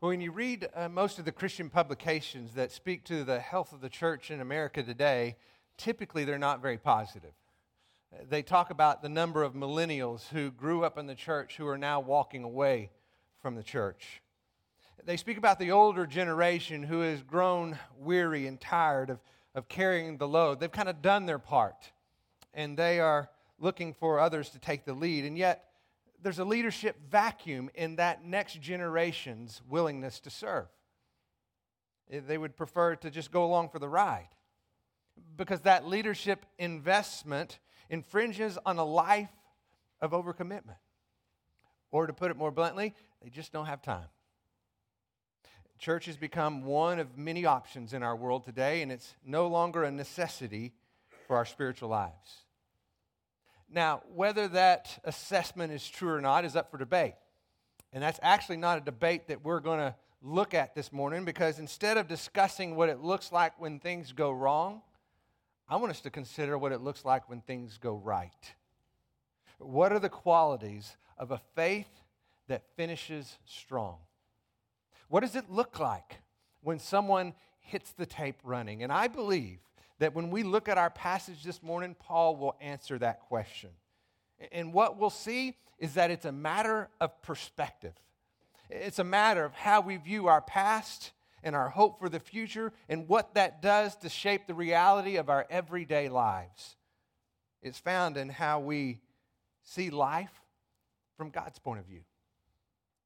When you read uh, most of the Christian publications that speak to the health of the church in America today, typically they're not very positive. They talk about the number of millennials who grew up in the church who are now walking away from the church. They speak about the older generation who has grown weary and tired of, of carrying the load. They've kind of done their part, and they are looking for others to take the lead. And yet, there's a leadership vacuum in that next generation's willingness to serve. Eh, they would prefer to just go along for the ride because that leadership investment infringes on a life of overcommitment. Or to put it more bluntly, they just don't have time. Church has become one of many options in our world today, and it's no longer a necessity for our spiritual lives. Now, whether that assessment is true or not is up for debate. And that's actually not a debate that we're going to look at this morning because instead of discussing what it looks like when things go wrong, I want us to consider what it looks like when things go right. What are the qualities of a faith that finishes strong? What does it look like when someone hits the tape running? And I believe that when we look at our passage this morning, Paul will answer that question. And what we'll see is that it's a matter of perspective. It's a matter of how we view our past and our hope for the future and what that does to shape the reality of our everyday lives. It's found in how we see life from God's point of view.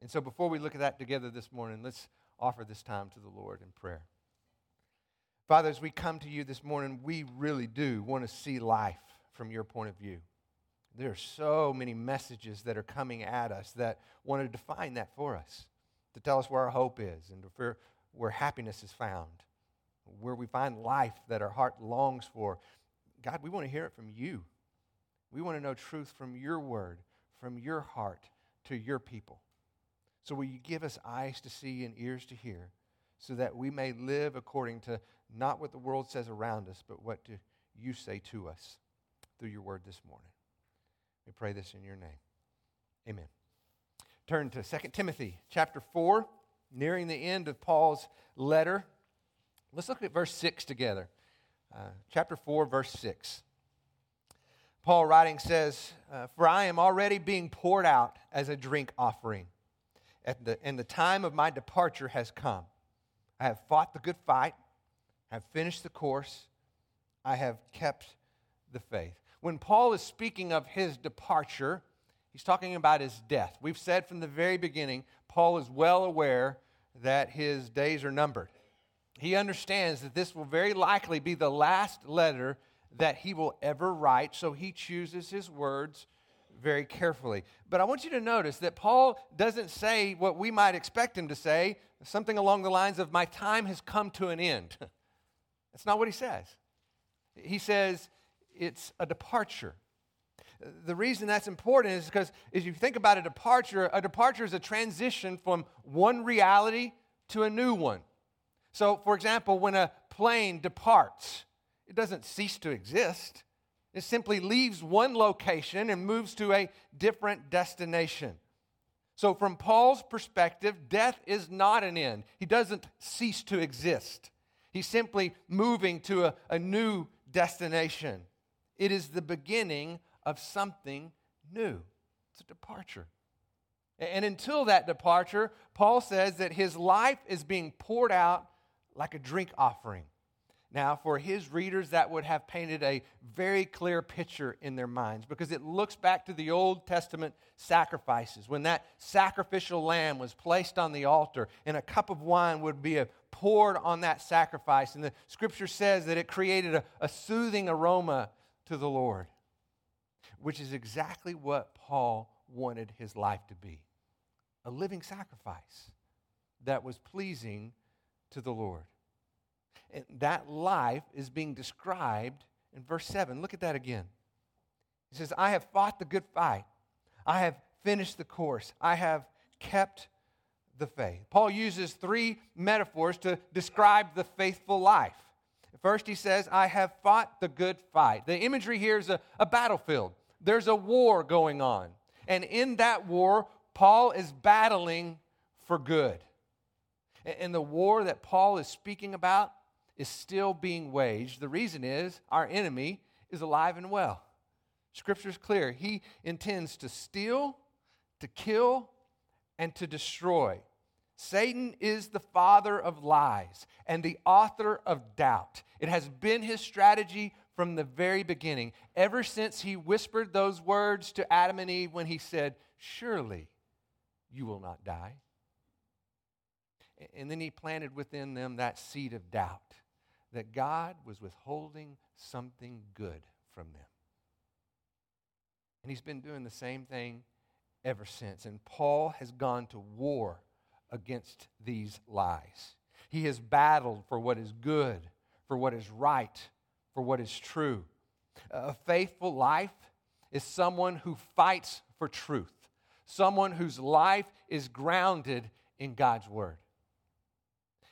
And so before we look at that together this morning, let's offer this time to the Lord in prayer. Father, as we come to you this morning, we really do want to see life from your point of view. There are so many messages that are coming at us that want to define that for us, to tell us where our hope is and where, where happiness is found, where we find life that our heart longs for. God, we want to hear it from you. We want to know truth from your word, from your heart to your people. So, will you give us eyes to see and ears to hear so that we may live according to not what the world says around us, but what do you say to us through your word this morning. We pray this in your name. Amen. Turn to 2 Timothy chapter 4, nearing the end of Paul's letter. Let's look at verse 6 together. Uh, chapter 4, verse 6. Paul writing says, uh, For I am already being poured out as a drink offering, the, and the time of my departure has come. I have fought the good fight. I've finished the course. I have kept the faith. When Paul is speaking of his departure, he's talking about his death. We've said from the very beginning, Paul is well aware that his days are numbered. He understands that this will very likely be the last letter that he will ever write, so he chooses his words very carefully. But I want you to notice that Paul doesn't say what we might expect him to say, something along the lines of, My time has come to an end. That's not what he says. He says it's a departure. The reason that's important is because as you think about a departure, a departure is a transition from one reality to a new one. So, for example, when a plane departs, it doesn't cease to exist. It simply leaves one location and moves to a different destination. So, from Paul's perspective, death is not an end. He doesn't cease to exist. He's simply moving to a, a new destination. It is the beginning of something new. It's a departure. And until that departure, Paul says that his life is being poured out like a drink offering. Now, for his readers, that would have painted a very clear picture in their minds because it looks back to the Old Testament sacrifices when that sacrificial lamb was placed on the altar and a cup of wine would be poured on that sacrifice. And the scripture says that it created a, a soothing aroma to the Lord, which is exactly what Paul wanted his life to be a living sacrifice that was pleasing to the Lord. And that life is being described in verse 7. Look at that again. He says, I have fought the good fight. I have finished the course. I have kept the faith. Paul uses three metaphors to describe the faithful life. First, he says, I have fought the good fight. The imagery here is a, a battlefield, there's a war going on. And in that war, Paul is battling for good. And the war that Paul is speaking about is still being waged. The reason is our enemy is alive and well. Scripture is clear. He intends to steal, to kill, and to destroy. Satan is the father of lies and the author of doubt. It has been his strategy from the very beginning, ever since he whispered those words to Adam and Eve when he said, Surely you will not die. And then he planted within them that seed of doubt that God was withholding something good from them. And he's been doing the same thing ever since. And Paul has gone to war against these lies. He has battled for what is good, for what is right, for what is true. A faithful life is someone who fights for truth, someone whose life is grounded in God's word.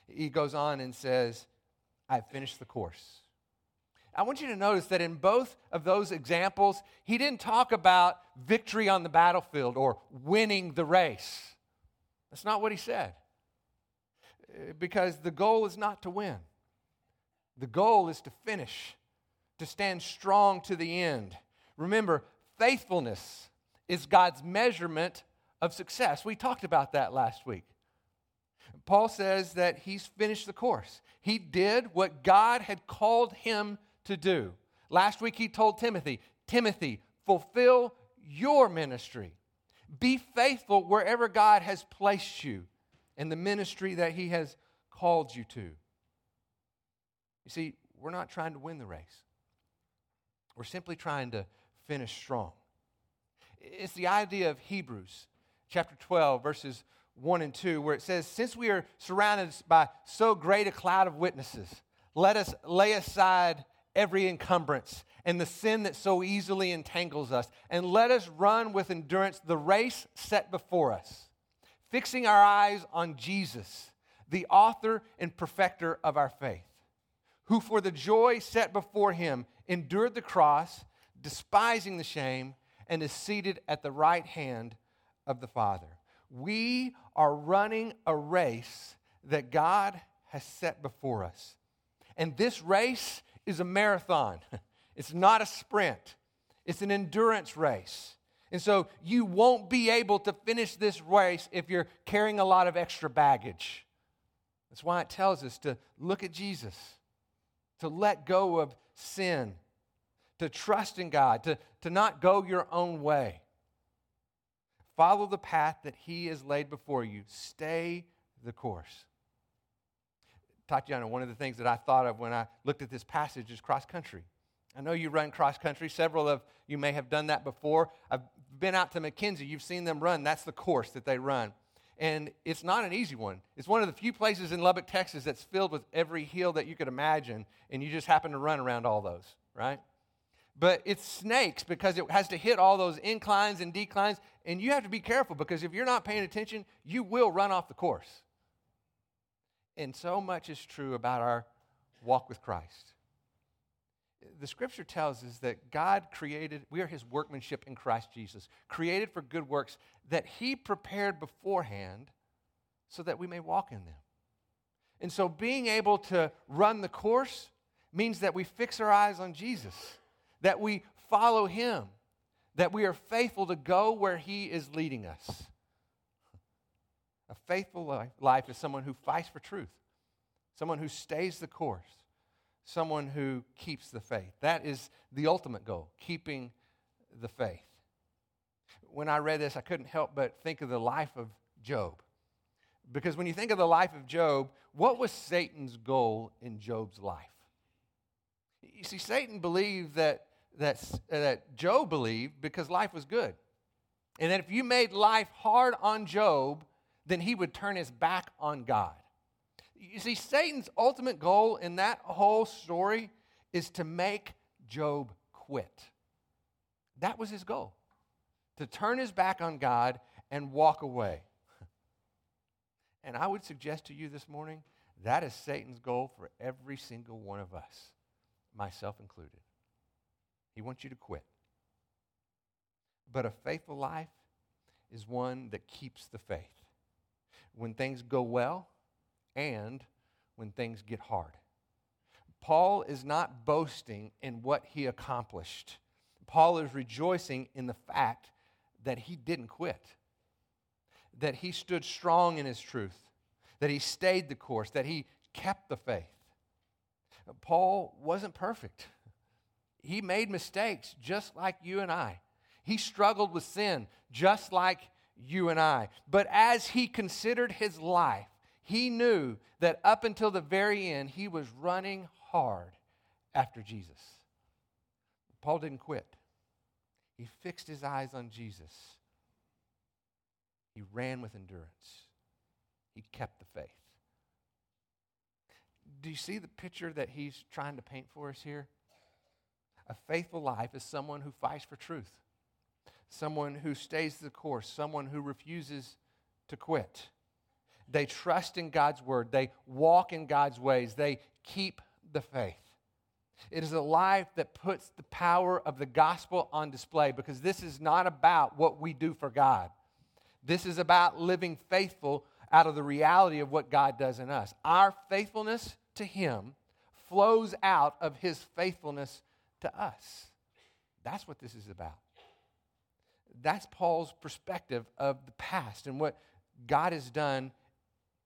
He goes on and says, I've finished the course. I want you to notice that in both of those examples, he didn't talk about victory on the battlefield or winning the race. That's not what he said. Uh, because the goal is not to win, the goal is to finish, to stand strong to the end. Remember, faithfulness is God's measurement of success. We talked about that last week. Paul says that he's finished the course. He did what God had called him to do. Last week he told Timothy, Timothy, fulfill your ministry. Be faithful wherever God has placed you in the ministry that he has called you to. You see, we're not trying to win the race. We're simply trying to finish strong. It's the idea of Hebrews chapter 12, verses 1 and 2, where it says, Since we are surrounded by so great a cloud of witnesses, let us lay aside every encumbrance and the sin that so easily entangles us, and let us run with endurance the race set before us, fixing our eyes on Jesus, the author and perfecter of our faith, who for the joy set before him endured the cross, despising the shame, and is seated at the right hand of the Father. We are running a race that God has set before us. And this race is a marathon, it's not a sprint, it's an endurance race. And so you won't be able to finish this race if you're carrying a lot of extra baggage. That's why it tells us to look at Jesus, to let go of sin, to trust in God, to, to not go your own way. Follow the path that He has laid before you. Stay the course. Tatiana, one of the things that I thought of when I looked at this passage is cross country. I know you run cross country. Several of you may have done that before. I've been out to Mackenzie. You've seen them run. That's the course that they run. And it's not an easy one. It's one of the few places in Lubbock, Texas that's filled with every hill that you could imagine, and you just happen to run around all those, right? But it's snakes because it has to hit all those inclines and declines, and you have to be careful because if you're not paying attention, you will run off the course. And so much is true about our walk with Christ. The scripture tells us that God created, we are his workmanship in Christ Jesus, created for good works that he prepared beforehand so that we may walk in them. And so being able to run the course means that we fix our eyes on Jesus, that we follow him, that we are faithful to go where he is leading us. A faithful life, is someone who fights for truth, someone who stays the course, someone who keeps the faith. That is the ultimate goal, keeping the faith. When I read this, I couldn't help but think of the life of Job. Because when you think of the life of Job, what was Satan's goal in Job's life? You see, Satan believed that, that, uh, that Job believed because life was good. And that if you made life hard on Job, then he would turn his back on God. You see, Satan's ultimate goal in that whole story is to make Job quit. That was his goal to turn his back on God and walk away. And I would suggest to you this morning that is Satan's goal for every single one of us, myself included. He wants you to quit. But a faithful life is one that keeps the faith when things go well, and when things get hard. Paul is not boasting in what he accomplished. Paul is rejoicing in the fact that he didn't quit, that he stood strong in his truth, that he stayed the course, that he kept the faith. Paul wasn't perfect. He made mistakes just like you and I. He struggled with sin just like you and I. But as he considered his life, he knew that up until the very end, he was running hard after Jesus. Paul didn't quit, he fixed his eyes on Jesus. He ran with endurance, he kept the faith. Do you see the picture that he's trying to paint for us here? A faithful life is someone who fights for truth, someone who stays the course, someone who refuses to quit. They trust in God's word, they walk in God's ways, they keep the faith. It is a life that puts the power of the gospel on display because this is not about what we do for God. This is about living faithful out of the reality of what God does in us. Our faithfulness to Him flows out of His faithfulness to us. That's what this is about. That's Paul's perspective of the past and what God has done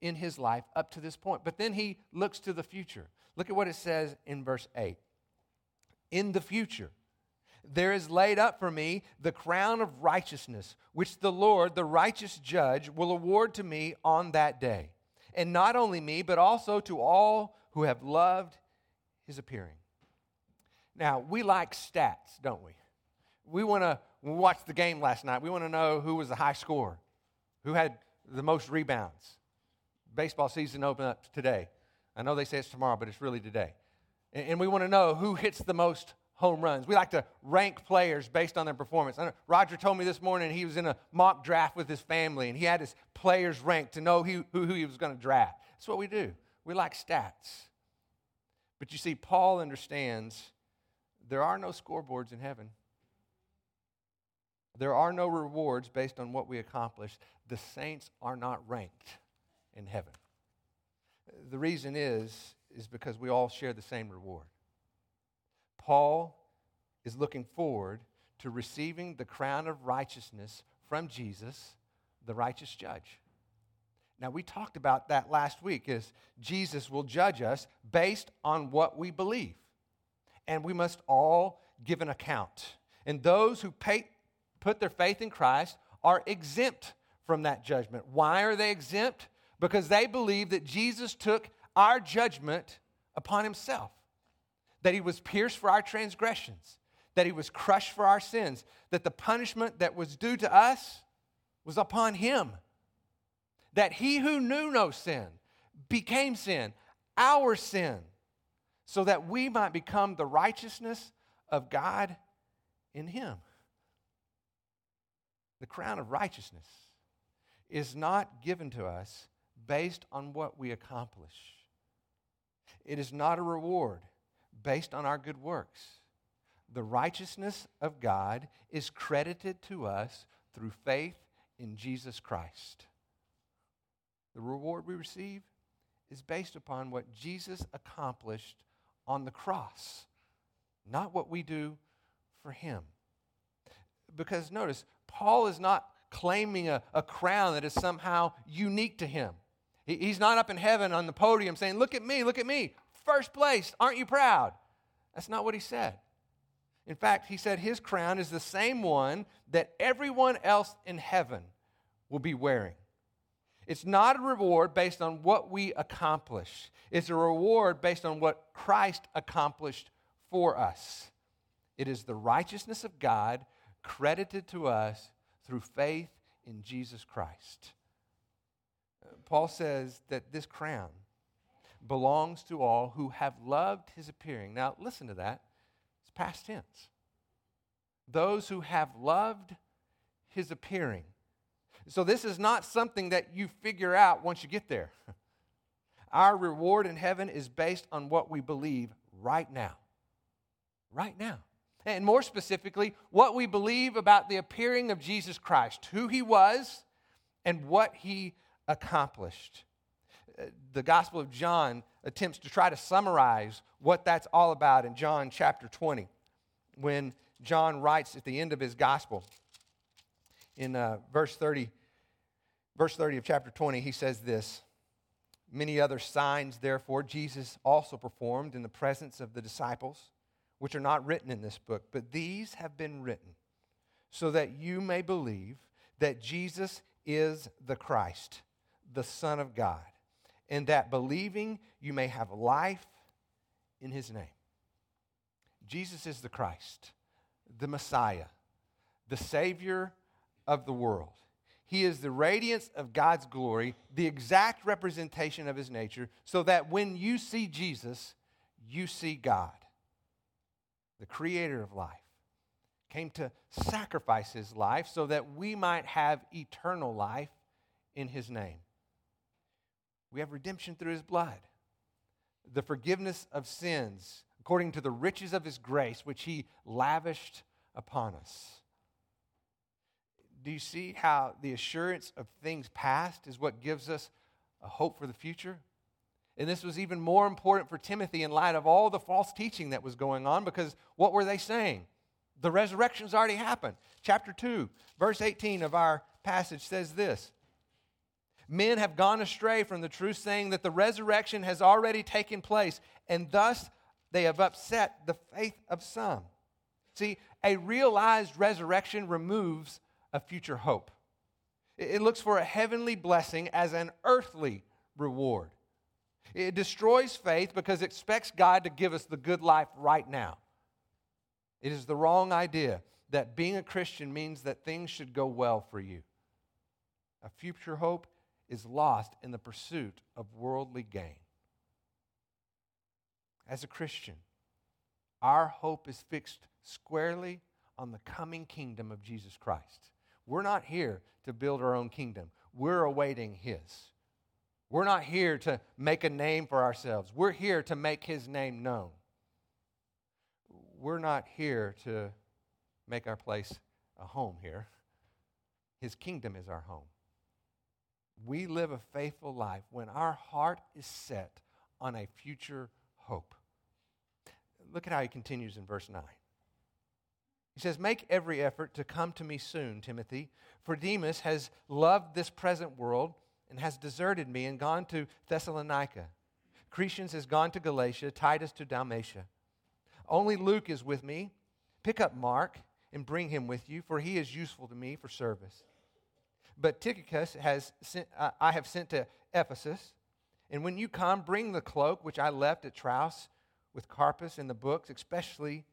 in his life up to this point. But then he looks to the future. Look at what it says in verse 8. In the future, there is laid up for me the crown of righteousness, which the Lord, the righteous judge, will award to me on that day. And not only me, but also to all who have loved his appearing. Now, we like stats, don't we? We want to, watch the game last night, we want to know who was the high scorer, who had the most rebounds. Baseball season opened up today. I know they say it's tomorrow, but it's really today. And, we want to know who hits the most home runs. We like to rank players based on their performance. Roger told me this morning he was in a mock draft with his family and he had his players ranked to know who, who he was going to draft. That's what we do. We like stats. But you see, Paul understands there are no scoreboards in heaven. There are no rewards based on what we accomplish. The saints are not ranked in heaven. The reason is is because we all share the same reward. Paul is looking forward to receiving the crown of righteousness from Jesus, the righteous judge. Now, we talked about that last week is Jesus will judge us based on what we believe. And we must all give an account. And those who pay, put their faith in Christ are exempt from that judgment. Why are they exempt? Because they believe that Jesus took our judgment upon himself, that he was pierced for our transgressions, that he was crushed for our sins, that the punishment that was due to us was upon him that he who knew no sin became sin, our sin, so that we might become the righteousness of God in him. The crown of righteousness is not given to us based on what we accomplish. It is not a reward based on our good works. The righteousness of God is credited to us through faith in Jesus Christ. The reward we receive is based upon what Jesus accomplished on the cross, not what we do for him. Because notice, Paul is not claiming a, a crown that is somehow unique to him. He, he's not up in heaven on the podium saying, Look at me, look at me, first place, aren't you proud? That's not what he said. In fact, he said his crown is the same one that everyone else in heaven will be wearing. It's not a reward based on what we accomplish, it's a reward based on what Christ accomplished for us. It is the righteousness of God credited to us through faith in Jesus Christ. Paul says that this crown belongs to all who have loved his appearing. Now, listen to that. It's past tense. Those who have loved his appearing. So, this is not something that you figure out once you get there. Our reward in heaven is based on what we believe right now. Right now. And more specifically, what we believe about the appearing of Jesus Christ, who he was, and what he accomplished. uh, the Gospel of John attempts to try to summarize what that's all about in John chapter 20, when John writes at the end of his Gospel, in uh, verse 30, verse 30 of chapter 20, he says this Many other signs, therefore, Jesus also performed in the presence of the disciples, which are not written in this book, but these have been written so that you may believe that Jesus is the Christ, the Son of God, and that believing you may have life in his name. Jesus is the Christ, the Messiah, the Savior of the world. He is the radiance of God's glory, the exact representation of his nature, so that when you see Jesus, you see God, the creator of life, came to sacrifice his life so that we might have eternal life in his name. We have redemption through his blood, the forgiveness of sins according to the riches of his grace, which he lavished upon us. Do you see how the assurance of things past is what gives us a hope for the future? And this was even more important for Timothy in light of all the false teaching that was going on because what were they saying? The resurrection's already happened. Chapter 2, verse 18 of our passage says this Men have gone astray from the truth, saying that the resurrection has already taken place, and thus they have upset the faith of some. See, a realized resurrection removes a future hope. It looks for a heavenly blessing as an earthly reward. It destroys faith because it expects God to give us the good life right now. It is the wrong idea that being a Christian means that things should go well for you. A future hope is lost in the pursuit of worldly gain. As a Christian, our hope is fixed squarely on the coming kingdom of Jesus Christ. We're not here to build our own kingdom, we're awaiting His. We're not here to make a name for ourselves, we're here to make His name known. We're not here to make our place a home here. His kingdom is our home. We live a faithful life when our heart is set on a future hope. Look at how he continues in verse 9. He says, Make every effort to come to me soon, Timothy, for Demas has loved this present world and has deserted me and gone to Thessalonica. Crescens has gone to Galatia, Titus to Dalmatia. Only Luke is with me. Pick up Mark and bring him with you, for he is useful to me for service. But Tychicus has sent, uh, I have sent to Ephesus. And when you come, bring the cloak which I left at Troas with Carpus and the books, especially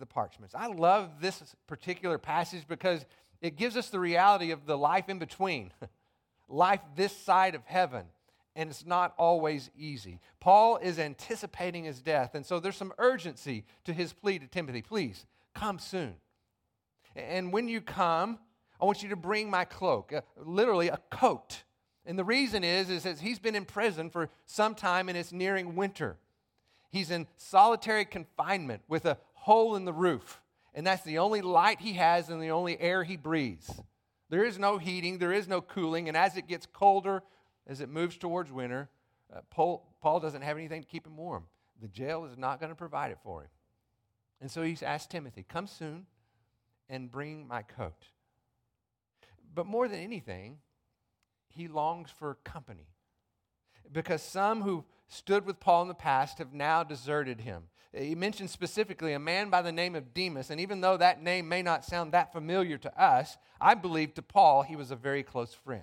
the parchments. I love this particular passage because it gives us the reality of the life in between, life this side of heaven. And it's not always easy. Paul is anticipating his death, and so there's some urgency to his plea to Timothy. Please come soon. And when you come, I want you to bring my cloak, literally a coat. And the reason is, is that he's been in prison for some time and it's nearing winter. He's in solitary confinement with a hole in the roof. And that's the only light he has and the only air he breathes. There is no heating, there is no cooling. And as it gets colder, as it moves towards winter, uh, Paul, Paul doesn't have anything to keep him warm. The jail is not going to provide it for him. And so he's asked Timothy, Come soon and bring my coat. But more than anything, he longs for company. Because some who stood with Paul in the past have now deserted him. He mentions specifically a man by the name of Demas, and even though that name may not sound that familiar to us, I believe to Paul he was a very close friend.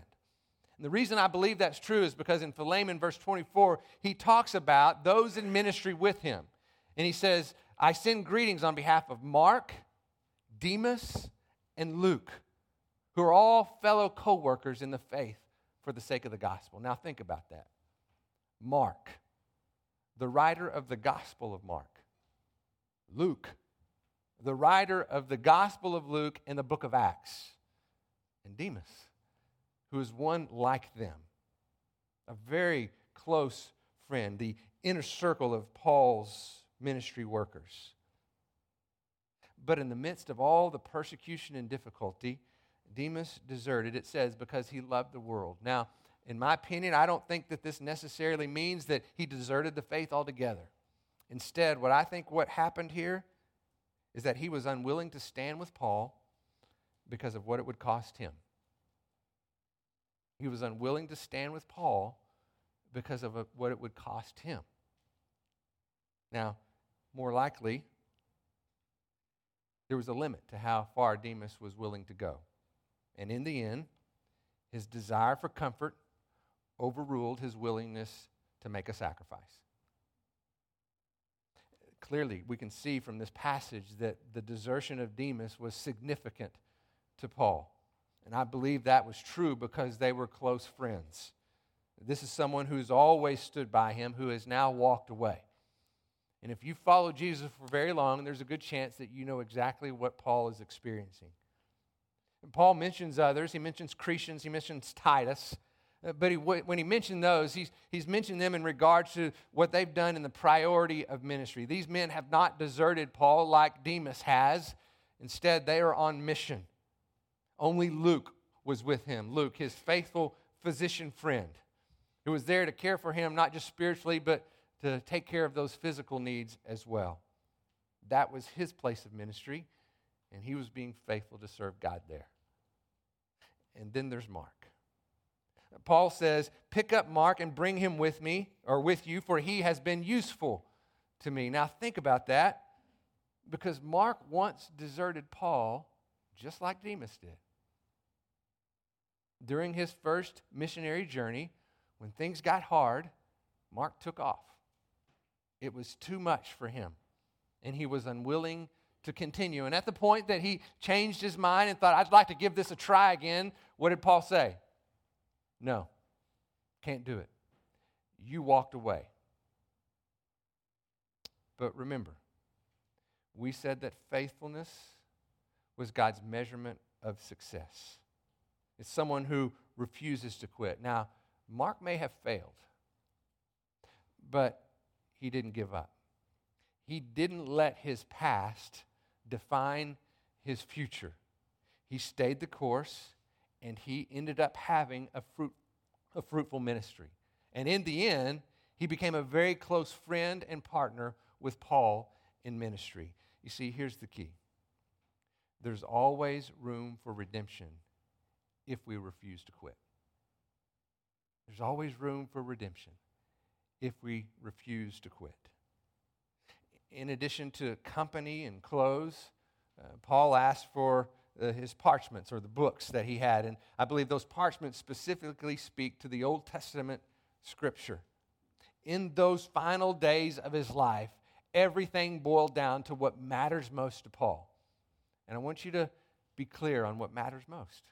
And the reason I believe that's true is because in Philemon, verse 24, he talks about those in ministry with him. And he says, I send greetings on behalf of Mark, Demas, and Luke, who are all fellow co workers in the faith for the sake of the gospel. Now, think about that. Mark, the writer of the Gospel of Mark. Luke, the writer of the Gospel of Luke and the book of Acts. And Demas, who is one like them, a very close friend, the inner circle of Paul's ministry workers. But in the midst of all the persecution and difficulty, Demas deserted, it says, because he loved the world. Now, in my opinion, I don't think that this necessarily means that he deserted the faith altogether. Instead, what I think what happened here is that he was unwilling to stand with Paul because of what it would cost him. He was unwilling to stand with Paul because of what it would cost him. Now, more likely, there was a limit to how far Demas was willing to go. And in the end, his desire for comfort overruled his willingness to make a sacrifice. Clearly, we can see from this passage that the desertion of Demas was significant to Paul. And I believe that was true because they were close friends. This is someone who's always stood by him, who has now walked away. And if you follow Jesus for very long, there's a good chance that you know exactly what Paul is experiencing. And Paul mentions others. He mentions Crescens, he mentions Titus. Uh, but he, when he mentioned those, he's, he's mentioned them in regards to what they've done in the priority of ministry. These men have not deserted Paul like Demas has. Instead, they are on mission. Only Luke was with him. Luke, his faithful physician friend, who was there to care for him, not just spiritually, but to take care of those physical needs as well. That was his place of ministry, and he was being faithful to serve God there. And then there's Mark. Paul says, Pick up Mark and bring him with me, or with you, for he has been useful to me. Now, think about that, because Mark once deserted Paul just like Demas did. During his first missionary journey, when things got hard, Mark took off. It was too much for him, and he was unwilling to continue. And at the point that he changed his mind and thought, I'd like to give this a try again, what did Paul say? No, can't do it. You walked away. But remember, we said that faithfulness was God's measurement of success. It's someone who refuses to quit. Now, Mark may have failed, but he didn't give up. He didn't let his past define his future. He stayed the course and he ended up having a, fruit, a fruitful ministry. And in the end, he became a very close friend and partner with Paul in ministry. You see, here's the key there's always room for redemption if we refuse to quit. There's always room for redemption if we refuse to quit. In addition to company and clothes, uh, Paul asked for uh, his parchments or the books that he had. And I believe those parchments specifically speak to the Old Testament scripture. In those final days of his life, everything boiled down to what matters most to Paul. And I want you to be clear on what matters most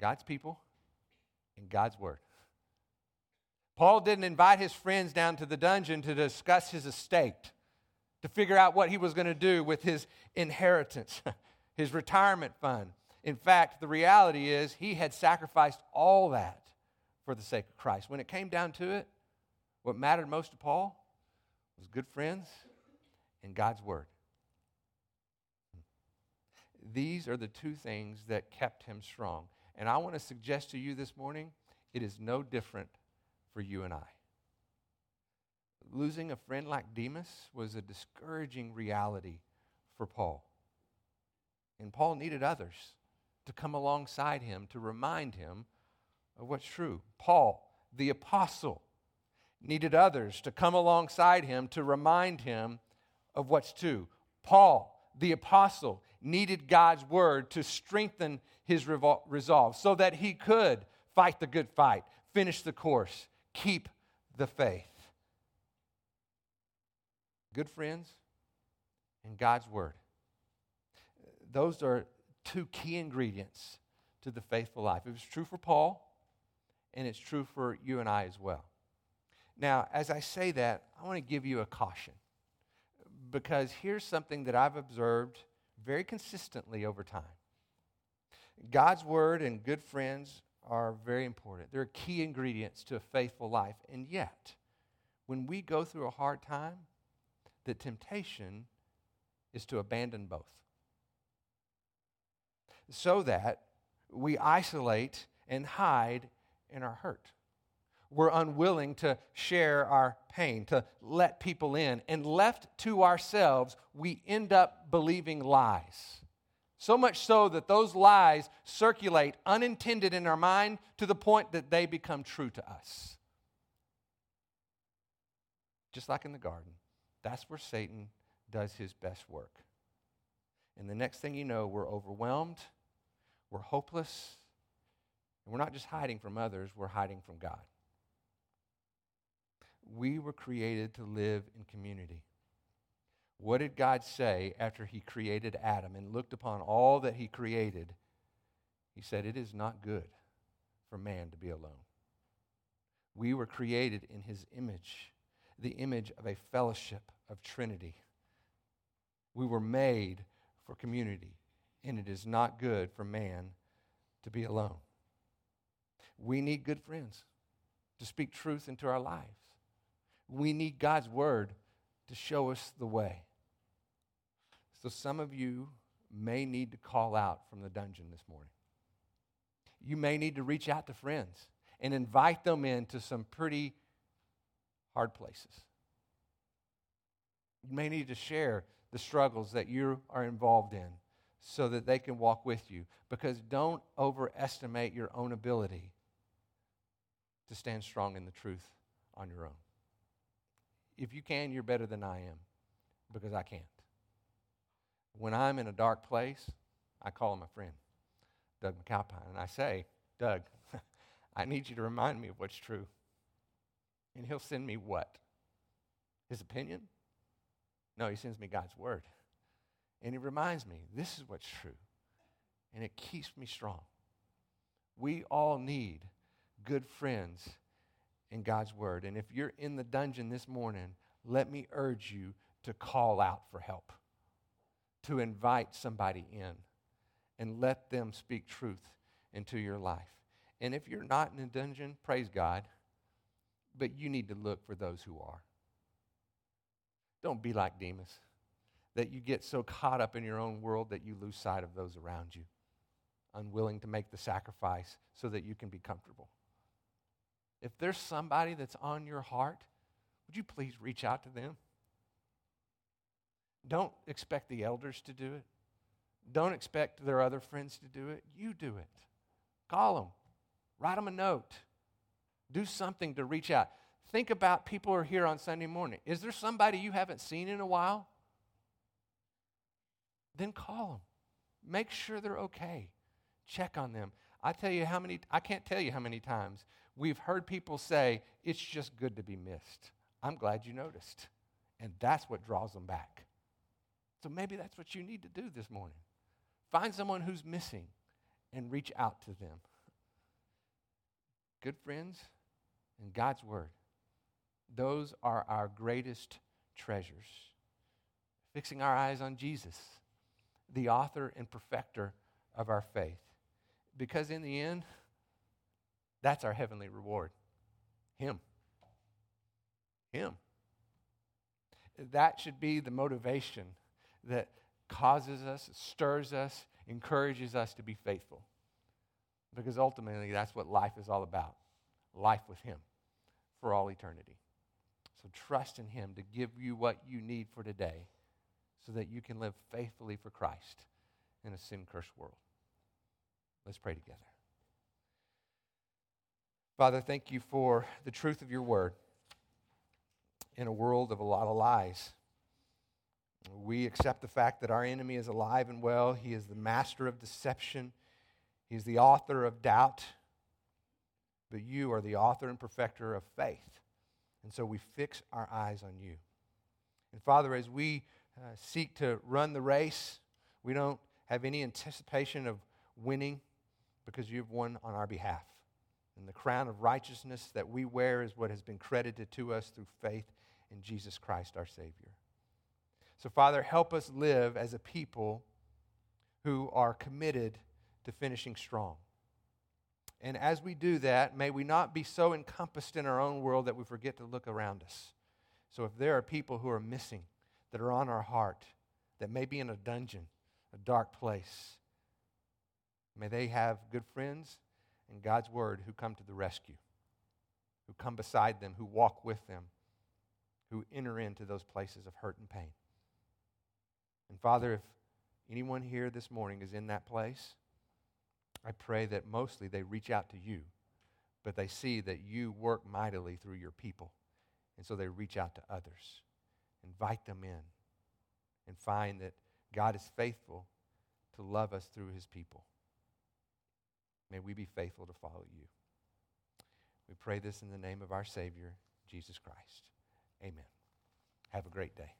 God's people and God's word. Paul didn't invite his friends down to the dungeon to discuss his estate, to figure out what he was going to do with his inheritance. his retirement fund. In fact, the reality is he had sacrificed all that for the sake of Christ. When it came down to it, what mattered most to Paul was good friends and God's word. These are the two things that kept him strong. And I want to suggest to you this morning it is no different for you and I. Losing a friend like Demas was a discouraging reality for Paul. And Paul needed others to come alongside him to remind him of what's true. Paul, the apostle, needed others to come alongside him to remind him of what's true. Paul, the apostle, needed God's word to strengthen his resolve so that he could fight the good fight, finish the course, keep the faith. Good friends and God's word those are two key ingredients to the faithful life. It was true for Paul, and it's true for you and I as well. Now, as I say that, I want to give you a caution because here's something that I've observed very consistently over time. God's word and good friends are very important. They're key ingredients to a faithful life. And yet, when we go through a hard time, the temptation is to abandon both so that we isolate and hide in our hurt. We're unwilling to share our pain, to let people in. And left to ourselves, we end up believing lies. So much so that those lies circulate unintended in our mind to the point that they become true to us. Just like in the garden, that's where Satan does his best work. And the next thing you know, we're overwhelmed, we're hopeless, and we're not just hiding from others, we're hiding from God. We were created to live in community. What did God say after he created Adam and looked upon all that he created? He said, It is not good for man to be alone. We were created in his image, the image of a fellowship of Trinity. We were made for community, and it is not good for man to be alone. We need good friends to speak truth into our lives. We need God's word to show us the way. So, some of you may need to call out from the dungeon this morning. You may need to reach out to friends and invite them into some pretty hard places. You may need to share the struggles that you are involved in so that they can walk with you. Because don't overestimate your own ability to stand strong in the truth on your own. If you can, you're better than I am because I can't. When I'm in a dark place, I call a friend, Doug McAlpine, and I say, Doug, I need you to remind me of what's true. And he'll send me what? His opinion? No, he sends me God's word. And it reminds me, this is what's true. And it keeps me strong. We all need good friends in God's word. And if you're in the dungeon this morning, let me urge you to call out for help, to invite somebody in, and let them speak truth into your life. And if you're not in a dungeon, praise God, but you need to look for those who are. Don't be like Demas, that you get so caught up in your own world that you lose sight of those around you, unwilling to make the sacrifice so that you can be comfortable. If there's somebody that's on your heart, would you please reach out to them? Don't expect the elders to do it. Don't expect their other friends to do it. You do it. Call them, write them a note, do something to reach out. Think about people who are here on Sunday morning. Is there somebody you haven't seen in a while? Then call them. Make sure they're okay. Check on them. I tell you how many, I can't tell you how many times we've heard people say, it's just good to be missed. I'm glad you noticed. And that's what draws them back. So maybe that's what you need to do this morning. Find someone who's missing and reach out to them. Good friends and God's Word those are our greatest treasures. Fixing our eyes on Jesus, the author and perfecter of our faith. Because in the end, that's our heavenly reward Him. Him. That should be the motivation that causes us, stirs us, encourages us to be faithful. Because ultimately, that's what life is all about life with Him for all eternity. So trust in Him to give you what you need for today so that you can live faithfully for Christ in a sin cursed world. Let's pray together. Father, thank you for the truth of your word in a world of a lot of lies. We accept the fact that our enemy is alive and well. He is the master of deception, He's the author of doubt. But you are the author and perfecter of faith. And so we fix our eyes on you. And Father, as we uh, seek to run the race, we don't have any anticipation of winning because you've won on our behalf. And the crown of righteousness that we wear is what has been credited to us through faith in Jesus Christ, our Savior. So, Father, help us live as a people who are committed to finishing strong. And as we do that, may we not be so encompassed in our own world that we forget to look around us. So if there are people who are missing, that are on our heart, that may be in a dungeon, a dark place, may they have good friends and God's word who come to the rescue, who come beside them, who walk with them, who enter into those places of hurt and pain. And Father, if anyone here this morning is in that place, I pray that mostly they reach out to you, but they see that you work mightily through your people. And so they reach out to others, invite them in, and find that God is faithful to love us through his people. May we be faithful to follow you. We pray this in the name of our Savior, Jesus Christ. Amen. Have a great day.